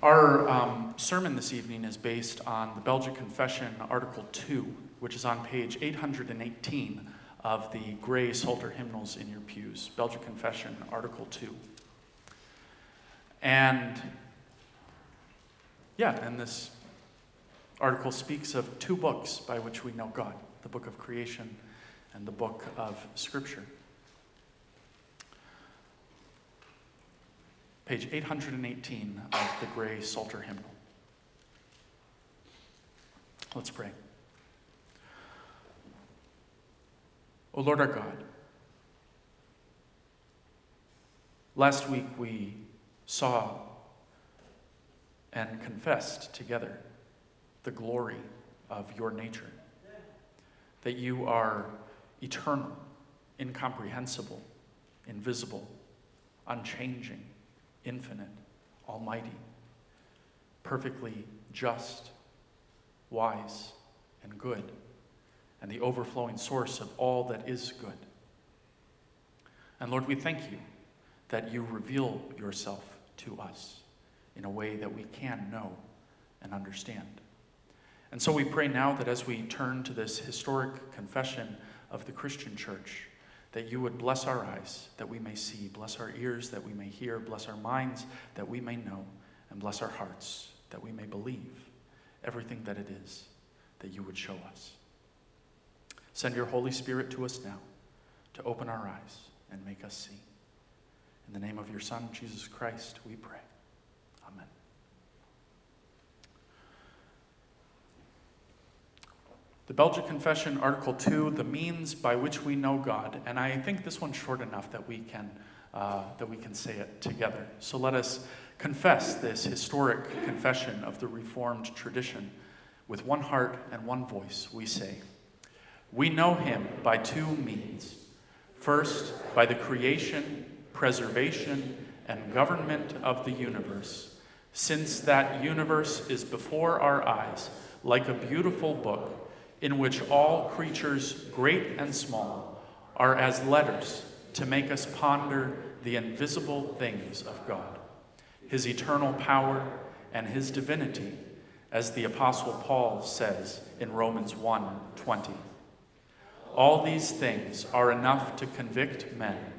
Our um, sermon this evening is based on the Belgic Confession, Article 2, which is on page 818 of the gray Psalter hymnals in your pews. Belgic Confession, Article 2. And yeah, and this article speaks of two books by which we know God the book of creation and the book of Scripture. Page 818 of the Gray Psalter hymnal. Let's pray. O Lord our God, last week we saw and confessed together the glory of your nature, that you are eternal, incomprehensible, invisible, unchanging infinite, almighty, perfectly just, wise, and good, and the overflowing source of all that is good. And Lord, we thank you that you reveal yourself to us in a way that we can know and understand. And so we pray now that as we turn to this historic confession of the Christian church, that you would bless our eyes that we may see, bless our ears that we may hear, bless our minds that we may know, and bless our hearts that we may believe everything that it is that you would show us. Send your Holy Spirit to us now to open our eyes and make us see. In the name of your Son, Jesus Christ, we pray. Amen. The Belgic Confession, Article 2, the means by which we know God. And I think this one's short enough that we can, uh, that we can say it together. So let us confess this historic confession of the Reformed tradition. With one heart and one voice, we say, We know him by two means. First, by the creation, preservation, and government of the universe, since that universe is before our eyes like a beautiful book in which all creatures, great and small, are as letters to make us ponder the invisible things of God, his eternal power and his divinity, as the apostle Paul says in Romans 1:20. All these things are enough to convict men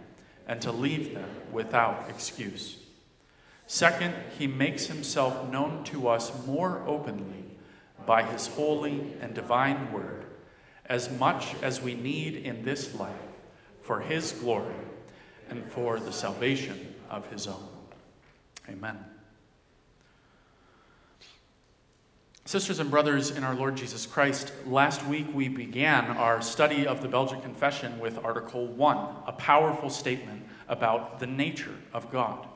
and to leave them without excuse. Second, he makes himself known to us more openly by his holy and divine word, as much as we need in this life for his glory and for the salvation of his own. Amen. Sisters and brothers in our Lord Jesus Christ, last week we began our study of the Belgic Confession with Article 1, a powerful statement about the nature of God.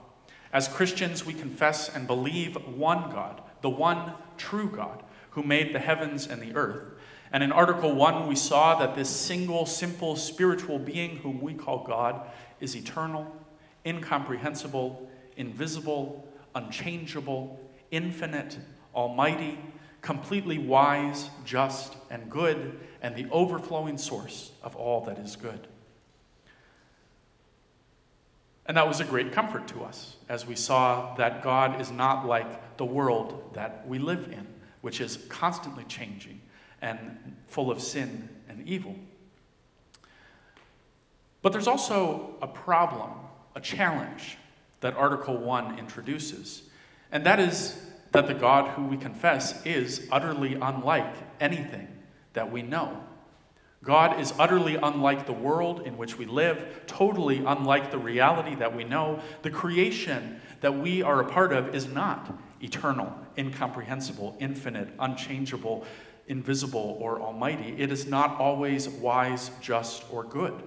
As Christians, we confess and believe one God, the one true God, who made the heavens and the earth. And in Article 1, we saw that this single, simple, spiritual being, whom we call God, is eternal, incomprehensible, invisible, unchangeable, infinite, almighty, completely wise, just, and good, and the overflowing source of all that is good. And that was a great comfort to us as we saw that God is not like the world that we live in which is constantly changing and full of sin and evil. But there's also a problem, a challenge that Article 1 introduces, and that is that the God who we confess is utterly unlike anything that we know. God is utterly unlike the world in which we live, totally unlike the reality that we know. The creation that we are a part of is not eternal, incomprehensible, infinite, unchangeable, invisible, or almighty. It is not always wise, just, or good.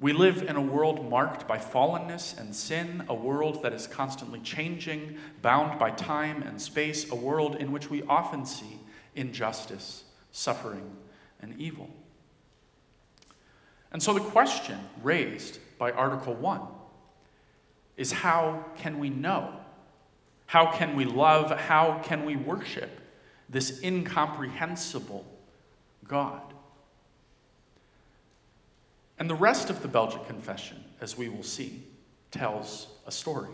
We live in a world marked by fallenness and sin, a world that is constantly changing, bound by time and space, a world in which we often see injustice, suffering, and evil. And so the question raised by Article 1 is how can we know how can we love? How can we worship this incomprehensible God? And the rest of the Belgic Confession, as we will see, tells a story.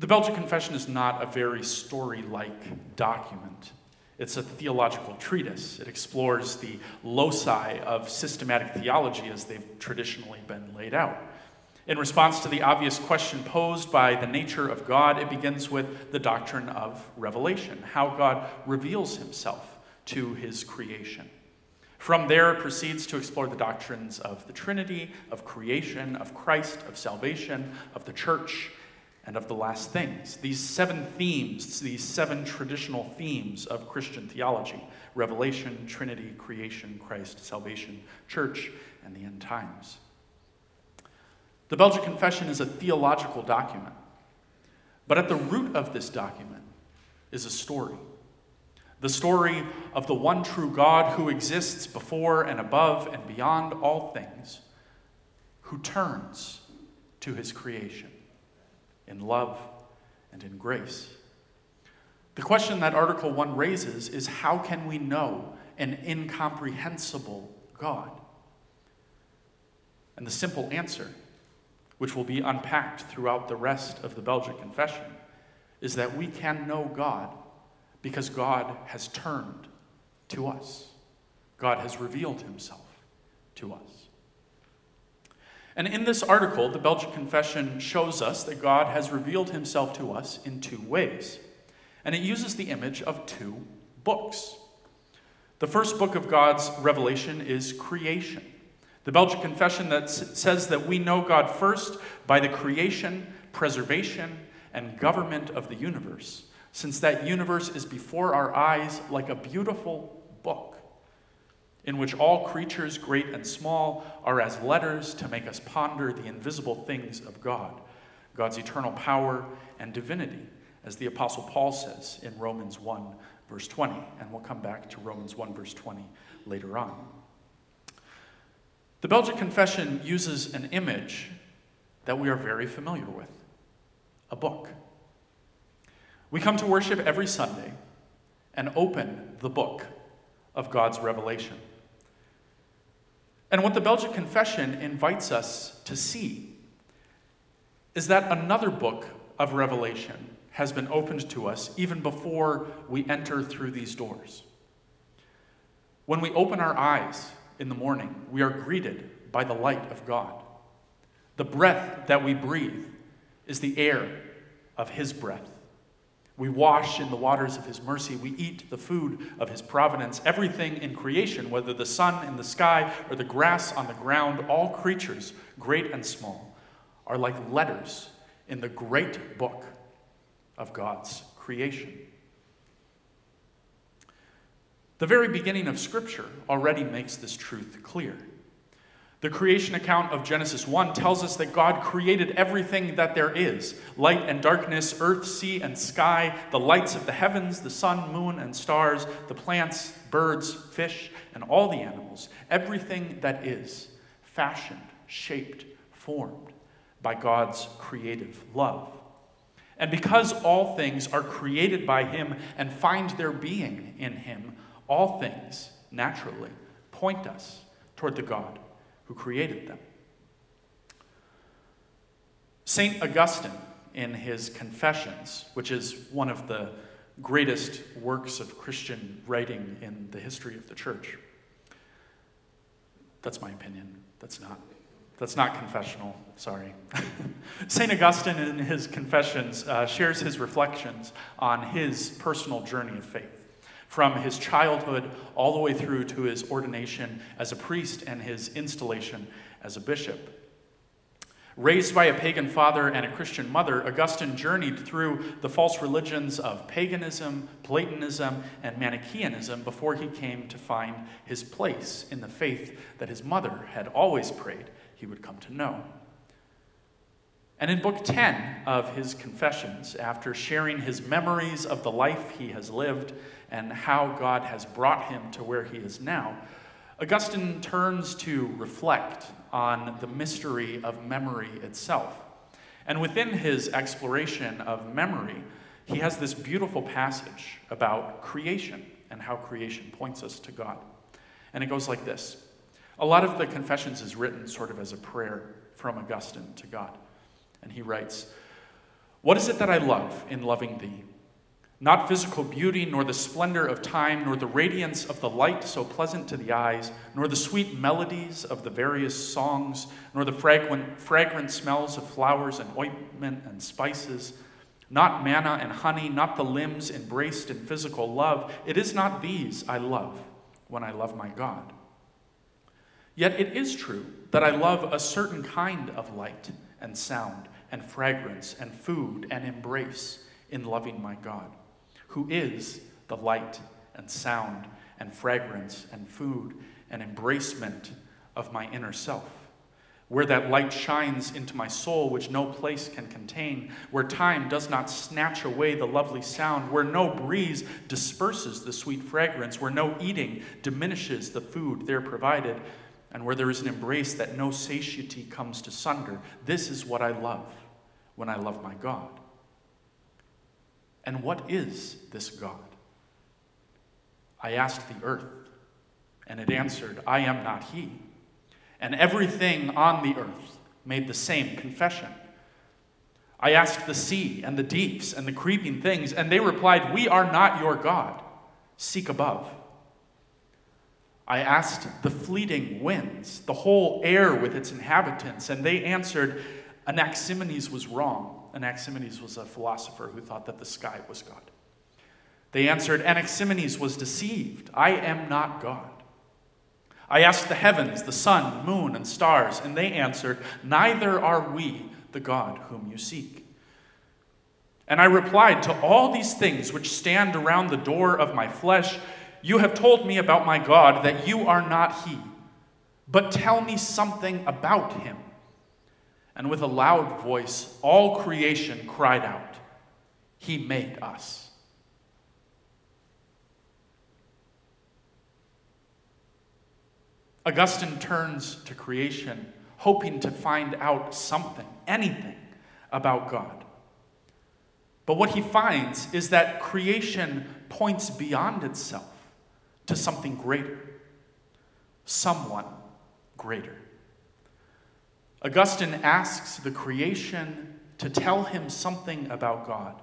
The Belgic Confession is not a very story like document. It's a theological treatise. It explores the loci of systematic theology as they've traditionally been laid out. In response to the obvious question posed by the nature of God, it begins with the doctrine of revelation, how God reveals himself to his creation. From there, it proceeds to explore the doctrines of the Trinity, of creation, of Christ, of salvation, of the church, and of the last things. These seven themes, these seven traditional themes of Christian theology revelation, Trinity, creation, Christ, salvation, church, and the end times. The Belgic Confession is a theological document, but at the root of this document is a story. The story of the one true God who exists before and above and beyond all things, who turns to his creation in love and in grace. The question that Article 1 raises is how can we know an incomprehensible God? And the simple answer, which will be unpacked throughout the rest of the Belgic Confession, is that we can know God because God has turned to us. God has revealed himself to us. And in this article, the Belgic Confession shows us that God has revealed himself to us in two ways. And it uses the image of two books. The first book of God's revelation is creation. The Belgic Confession that says that we know God first by the creation, preservation, and government of the universe, since that universe is before our eyes like a beautiful book in which all creatures, great and small, are as letters to make us ponder the invisible things of God, God's eternal power and divinity, as the Apostle Paul says in Romans 1, verse 20. And we'll come back to Romans 1, verse 20 later on. The Belgic Confession uses an image that we are very familiar with a book. We come to worship every Sunday and open the book of God's revelation. And what the Belgic Confession invites us to see is that another book of Revelation has been opened to us even before we enter through these doors. When we open our eyes in the morning, we are greeted by the light of God. The breath that we breathe is the air of His breath. We wash in the waters of his mercy. We eat the food of his providence. Everything in creation, whether the sun in the sky or the grass on the ground, all creatures, great and small, are like letters in the great book of God's creation. The very beginning of Scripture already makes this truth clear. The creation account of Genesis 1 tells us that God created everything that there is light and darkness, earth, sea, and sky, the lights of the heavens, the sun, moon, and stars, the plants, birds, fish, and all the animals. Everything that is fashioned, shaped, formed by God's creative love. And because all things are created by Him and find their being in Him, all things naturally point us toward the God who created them. St. Augustine, in his Confessions, which is one of the greatest works of Christian writing in the history of the church, that's my opinion. That's not. That's not confessional, sorry. St. Augustine, in his Confessions, uh, shares his reflections on his personal journey of faith from his childhood all the way through to his ordination as a priest and his installation as a bishop. Raised by a pagan father and a Christian mother, Augustine journeyed through the false religions of paganism, Platonism, and Manichaeanism before he came to find his place in the faith that his mother had always prayed he would come to know. And in Book 10 of his Confessions, after sharing his memories of the life he has lived and how God has brought him to where he is now, Augustine turns to reflect on the mystery of memory itself. And within his exploration of memory, he has this beautiful passage about creation and how creation points us to God. And it goes like this A lot of the Confessions is written sort of as a prayer from Augustine to God. And he writes, What is it that I love in loving thee? Not physical beauty, nor the splendor of time, nor the radiance of the light so pleasant to the eyes, nor the sweet melodies of the various songs, nor the fragrant, fragrant smells of flowers and ointment and spices, not manna and honey, not the limbs embraced in physical love. It is not these I love when I love my God. Yet it is true that I love a certain kind of light and sound and fragrance and food and embrace in loving my God who is the light and sound and fragrance and food and embracement of my inner self. Where that light shines into my soul, which no place can contain, where time does not snatch away the lovely sound, where no breeze disperses the sweet fragrance, where no eating diminishes the food there provided, and where there is an embrace that no satiety comes to sunder. This is what I love when I love my God. And what is this God? I asked the earth, and it answered, I am not he. And everything on the earth made the same confession. I asked the sea and the deeps and the creeping things, and they replied, We are not your God. Seek above. I asked the fleeting winds, the whole air with its inhabitants, and they answered, Anaximenes was wrong. Anaximenes was a philosopher who thought that the sky was God. They answered, Anaximenes was deceived. I am not God. I asked the heavens, the sun, moon, and stars, and they answered, Neither are we the God whom you seek. And I replied, To all these things which stand around the door of my flesh, you have told me about my God that you are not he. But tell me something about him. And with a loud voice, all creation cried out, He made us. Augustine turns to creation, hoping to find out something, anything about God. But what he finds is that creation points beyond itself to something greater, someone greater. Augustine asks the creation to tell him something about God,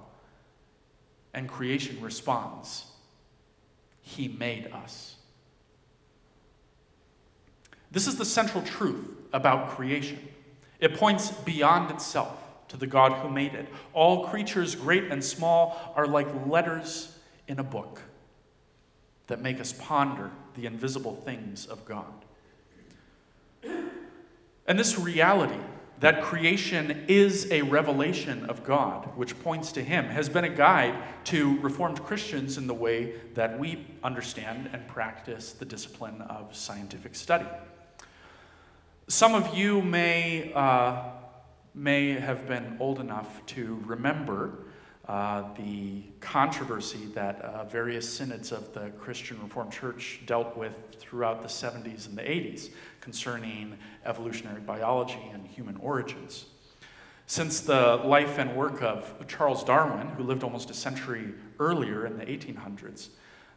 and creation responds He made us. This is the central truth about creation. It points beyond itself to the God who made it. All creatures, great and small, are like letters in a book that make us ponder the invisible things of God. And this reality, that creation is a revelation of God, which points to Him, has been a guide to Reformed Christians in the way that we understand and practice the discipline of scientific study. Some of you may, uh, may have been old enough to remember uh, the controversy that uh, various synods of the Christian Reformed Church dealt with throughout the 70s and the 80s concerning evolutionary biology and human origins. Since the life and work of Charles Darwin, who lived almost a century earlier in the 1800s,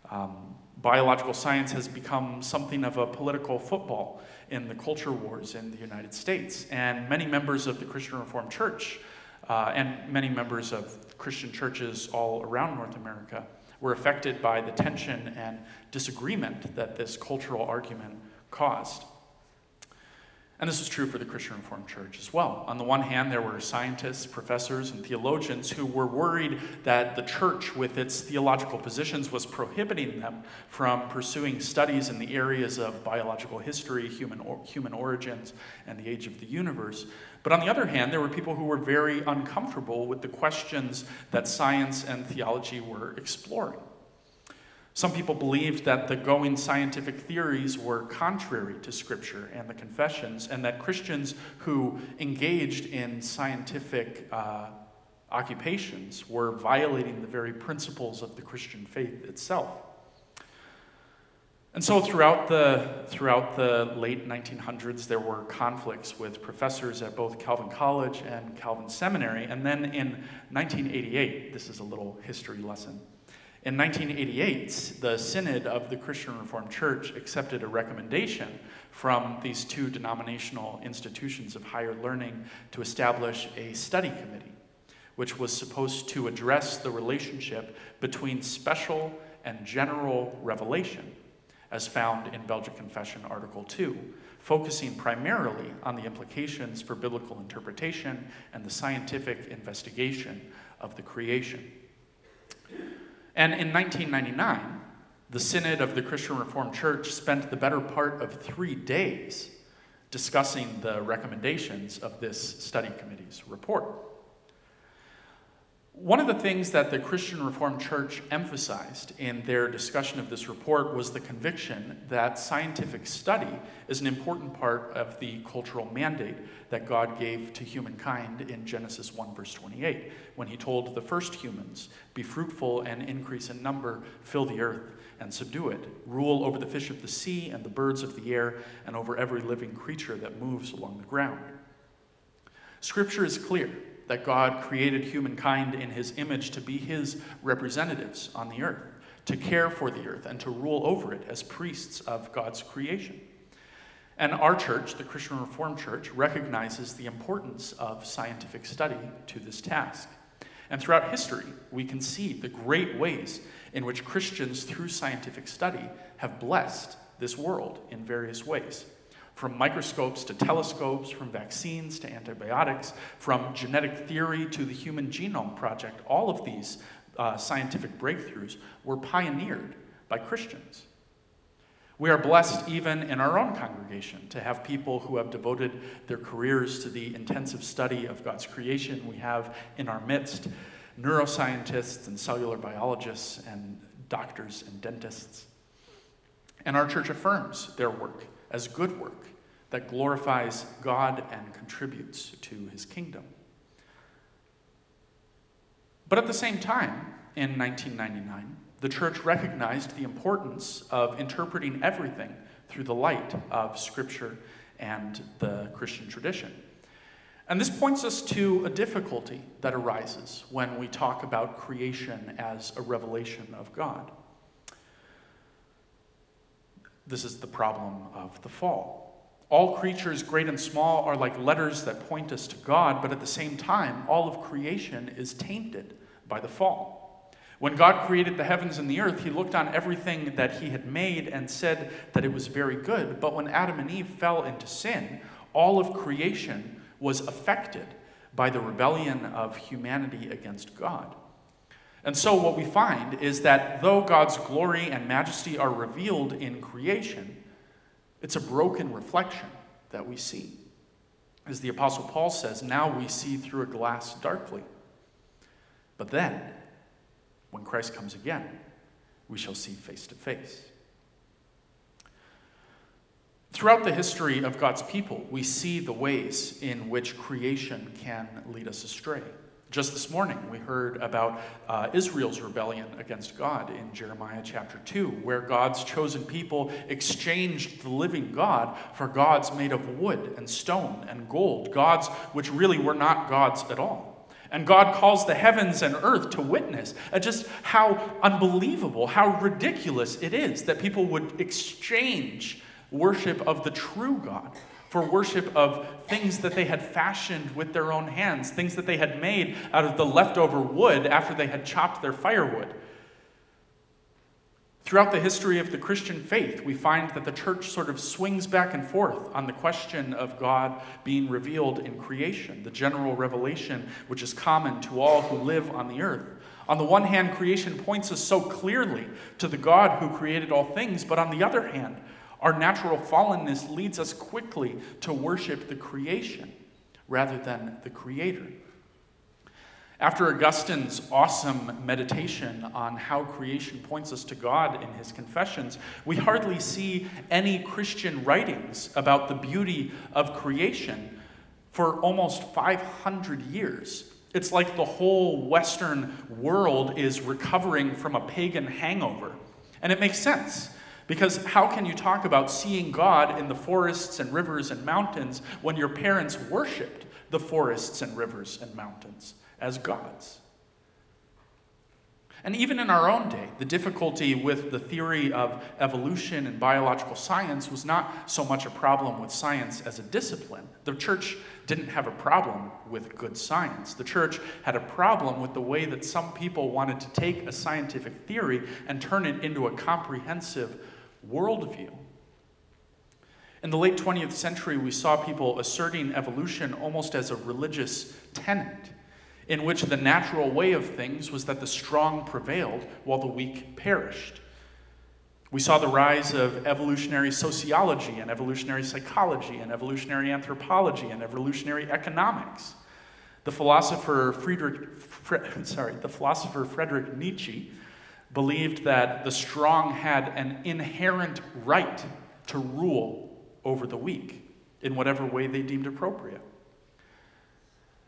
um, biological science has become something of a political football in the culture wars in the United States. And many members of the Christian Reformed Church uh, and many members of Christian churches all around North America were affected by the tension and disagreement that this cultural argument caused. And this was true for the Christian Reformed Church as well. On the one hand, there were scientists, professors, and theologians who were worried that the church, with its theological positions, was prohibiting them from pursuing studies in the areas of biological history, human, or, human origins, and the age of the universe. But on the other hand, there were people who were very uncomfortable with the questions that science and theology were exploring. Some people believed that the going scientific theories were contrary to Scripture and the confessions, and that Christians who engaged in scientific uh, occupations were violating the very principles of the Christian faith itself. And so throughout the, throughout the late 1900s, there were conflicts with professors at both Calvin College and Calvin Seminary. And then in 1988, this is a little history lesson. In 1988, the Synod of the Christian Reformed Church accepted a recommendation from these two denominational institutions of higher learning to establish a study committee which was supposed to address the relationship between special and general revelation, as found in Belgic Confession Article 2, focusing primarily on the implications for biblical interpretation and the scientific investigation of the creation. And in 1999, the Synod of the Christian Reformed Church spent the better part of three days discussing the recommendations of this study committee's report. One of the things that the Christian Reformed Church emphasized in their discussion of this report was the conviction that scientific study is an important part of the cultural mandate that God gave to humankind in Genesis 1, verse 28, when he told the first humans, Be fruitful and increase in number, fill the earth and subdue it, rule over the fish of the sea and the birds of the air, and over every living creature that moves along the ground. Scripture is clear that God created humankind in his image to be his representatives on the earth, to care for the earth, and to rule over it as priests of God's creation. And our church, the Christian Reformed Church, recognizes the importance of scientific study to this task. And throughout history, we can see the great ways in which Christians, through scientific study, have blessed this world in various ways from microscopes to telescopes, from vaccines to antibiotics, from genetic theory to the Human Genome Project, all of these uh, scientific breakthroughs were pioneered by Christians. We are blessed even in our own congregation to have people who have devoted their careers to the intensive study of God's creation. We have in our midst neuroscientists and cellular biologists and doctors and dentists. And our church affirms their work as good work that glorifies God and contributes to his kingdom. But at the same time, in 1999, the church recognized the importance of interpreting everything through the light of Scripture and the Christian tradition. And this points us to a difficulty that arises when we talk about creation as a revelation of God. This is the problem of the fall. All creatures, great and small, are like letters that point us to God, but at the same time, all of creation is tainted by the fall. When God created the heavens and the earth, he looked on everything that he had made and said that it was very good. But when Adam and Eve fell into sin, all of creation was affected by the rebellion of humanity against God. And so, what we find is that though God's glory and majesty are revealed in creation, it's a broken reflection that we see. As the Apostle Paul says, now we see through a glass darkly. But then, when Christ comes again, we shall see face to face. Throughout the history of God's people, we see the ways in which creation can lead us astray. Just this morning, we heard about uh, Israel's rebellion against God in Jeremiah chapter 2, where God's chosen people exchanged the living God for gods made of wood and stone and gold, gods which really were not gods at all. And God calls the heavens and earth to witness at just how unbelievable, how ridiculous it is that people would exchange worship of the true God for worship of things that they had fashioned with their own hands, things that they had made out of the leftover wood after they had chopped their firewood. Throughout the history of the Christian faith, we find that the church sort of swings back and forth on the question of God being revealed in creation, the general revelation which is common to all who live on the earth. On the one hand, creation points us so clearly to the God who created all things, but on the other hand, our natural fallenness leads us quickly to worship the creation rather than the creator. After Augustine's awesome meditation on how creation points us to God in his confessions, we hardly see any Christian writings about the beauty of creation for almost 500 years. It's like the whole Western world is recovering from a pagan hangover. And it makes sense. Because how can you talk about seeing God in the forests and rivers and mountains when your parents worshiped the forests and rivers and mountains as gods? And even in our own day, the difficulty with the theory of evolution and biological science was not so much a problem with science as a discipline. The church didn't have a problem with good science. The church had a problem with the way that some people wanted to take a scientific theory and turn it into a comprehensive worldview. In the late 20th century, we saw people asserting evolution almost as a religious tenet in which the natural way of things was that the strong prevailed while the weak perished. We saw the rise of evolutionary sociology and evolutionary psychology and evolutionary anthropology and evolutionary economics. The philosopher Friedrich, sorry, the philosopher Friedrich Nietzsche believed that the strong had an inherent right to rule over the weak in whatever way they deemed appropriate.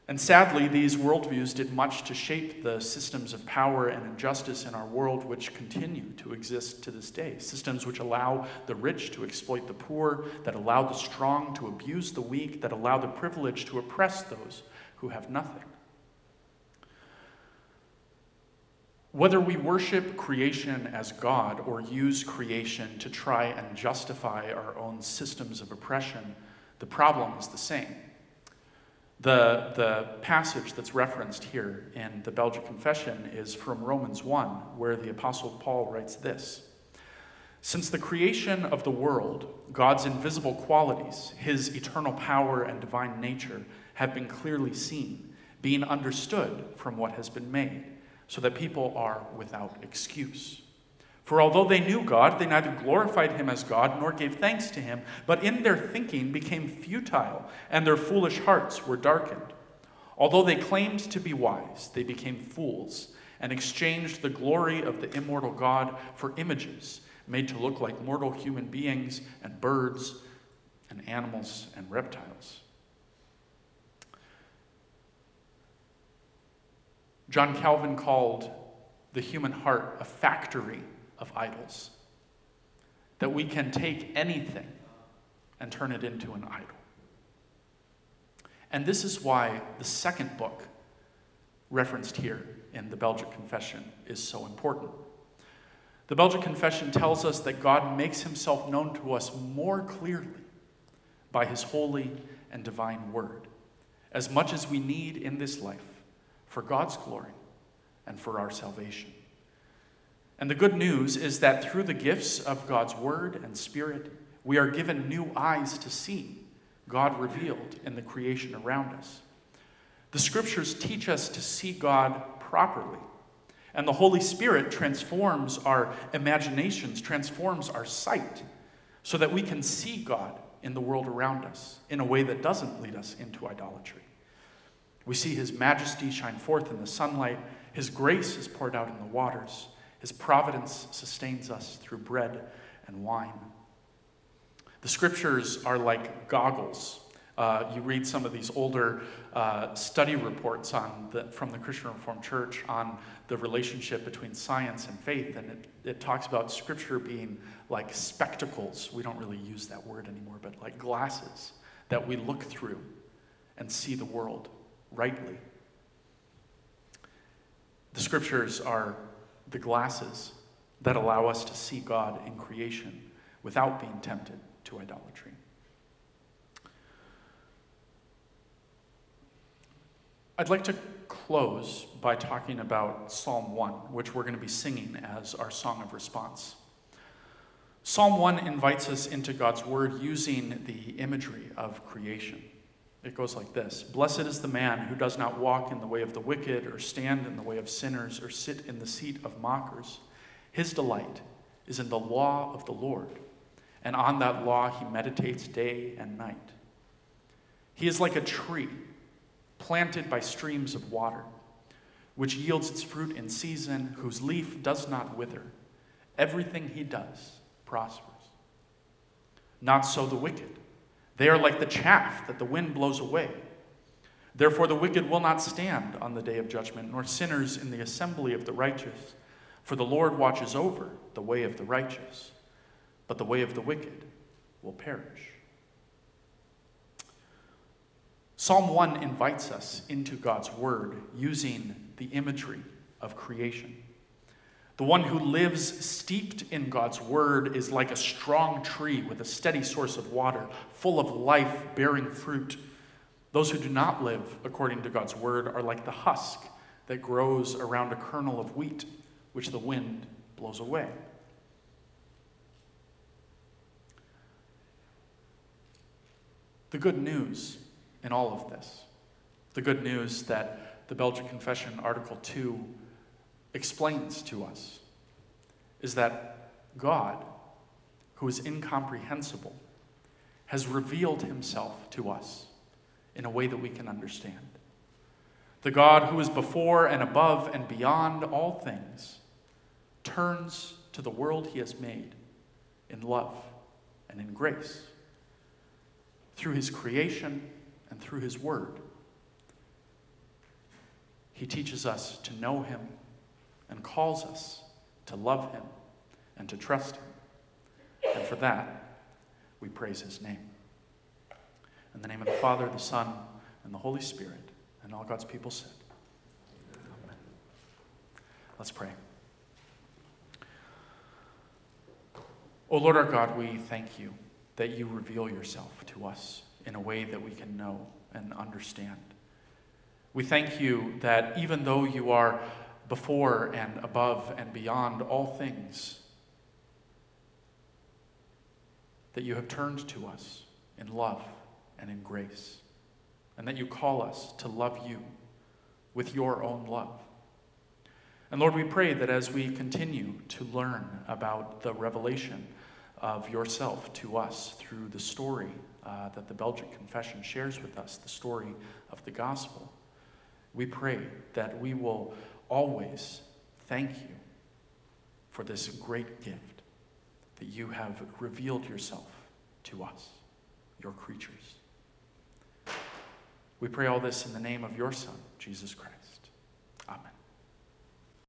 And sadly, these worldviews did much to shape the systems of power and injustice in our world, which continue to exist to this day. Systems which allow the rich to exploit the poor, that allow the strong to abuse the weak, that allow the privileged to oppress those who have nothing. Whether we worship creation as God or use creation to try and justify our own systems of oppression, the problem is the same. The, the passage that's referenced here in the Belgic Confession is from Romans 1, where the Apostle Paul writes this Since the creation of the world, God's invisible qualities, his eternal power and divine nature, have been clearly seen, being understood from what has been made, so that people are without excuse. For although they knew God, they neither glorified him as God nor gave thanks to him, but in their thinking became futile, and their foolish hearts were darkened. Although they claimed to be wise, they became fools and exchanged the glory of the immortal God for images made to look like mortal human beings and birds and animals and reptiles. John Calvin called the human heart a factory of idols. That we can take anything and turn it into an idol. And this is why the second book, referenced here in the Belgic Confession, is so important. The Belgic Confession tells us that God makes himself known to us more clearly by his holy and divine word, as much as we need in this life for God's glory and for our salvation. And the good news is that through the gifts of God's Word and Spirit, we are given new eyes to see God revealed in the creation around us. The Scriptures teach us to see God properly. And the Holy Spirit transforms our imaginations, transforms our sight, so that we can see God in the world around us in a way that doesn't lead us into idolatry. We see His majesty shine forth in the sunlight, His grace is poured out in the waters. His providence sustains us through bread and wine. The scriptures are like goggles. Uh, you read some of these older uh, study reports on the, from the Christian Reformed Church on the relationship between science and faith, and it, it talks about scripture being like spectacles. We don't really use that word anymore, but like glasses that we look through and see the world rightly. The scriptures are the glasses that allow us to see God in creation without being tempted to idolatry. I'd like to close by talking about Psalm 1, which we're going to be singing as our song of response. Psalm 1 invites us into God's word using the imagery of creation. It goes like this Blessed is the man who does not walk in the way of the wicked, or stand in the way of sinners, or sit in the seat of mockers. His delight is in the law of the Lord, and on that law he meditates day and night. He is like a tree planted by streams of water, which yields its fruit in season, whose leaf does not wither. Everything he does prospers. Not so the wicked. They are like the chaff that the wind blows away. Therefore, the wicked will not stand on the day of judgment, nor sinners in the assembly of the righteous. For the Lord watches over the way of the righteous, but the way of the wicked will perish. Psalm 1 invites us into God's word using the imagery of creation. The one who lives steeped in God's word is like a strong tree with a steady source of water, full of life, bearing fruit. Those who do not live according to God's word are like the husk that grows around a kernel of wheat, which the wind blows away. The good news in all of this, the good news that the Belgic Confession, Article 2, explains to us, is that God, who is incomprehensible, has revealed himself to us in a way that we can understand. The God who is before and above and beyond all things turns to the world he has made in love and in grace through his creation and through his word. He teaches us to know him and calls us to love him and to trust him. And for that, we praise his name. In the name of the Father, the Son, and the Holy Spirit, and all God's people said, Amen. Let's pray. O Lord our God, we thank you that you reveal yourself to us in a way that we can know and understand. We thank you that even though you are before and above and beyond all things, that you have turned to us in love and in grace, and that you call us to love you with your own love. And Lord, we pray that as we continue to learn about the revelation of yourself to us through the story uh, that the Belgic Confession shares with us, the story of the gospel, we pray that we will always thank you for this great gift that you have revealed yourself to us, your creatures. We pray all this in the name of your Son, Jesus Christ.